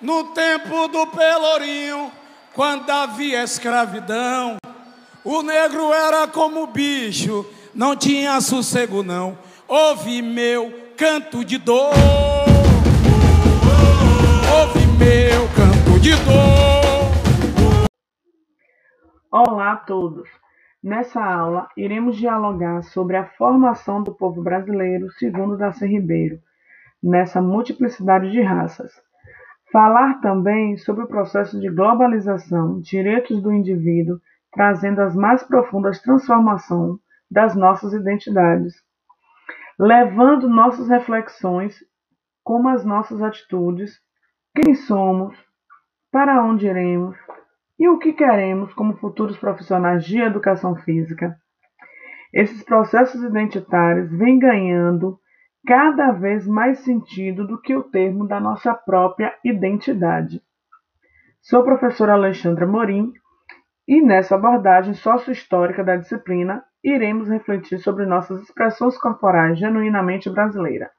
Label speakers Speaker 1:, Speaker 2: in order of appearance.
Speaker 1: No tempo do Pelourinho, quando havia escravidão, o negro era como bicho, não tinha sossego não. Ouve meu canto de dor, ouve meu canto de dor.
Speaker 2: Olá a todos. Nessa aula, iremos dialogar sobre a formação do povo brasileiro segundo Darcy Ribeiro, nessa multiplicidade de raças. Falar também sobre o processo de globalização, direitos do indivíduo, trazendo as mais profundas transformações das nossas identidades, levando nossas reflexões, como as nossas atitudes, quem somos, para onde iremos e o que queremos como futuros profissionais de educação física. Esses processos identitários vêm ganhando cada vez mais sentido do que o termo da nossa própria identidade. Sou professora Alexandra Morim e nessa abordagem sócio-histórica da disciplina iremos refletir sobre nossas expressões corporais genuinamente brasileiras.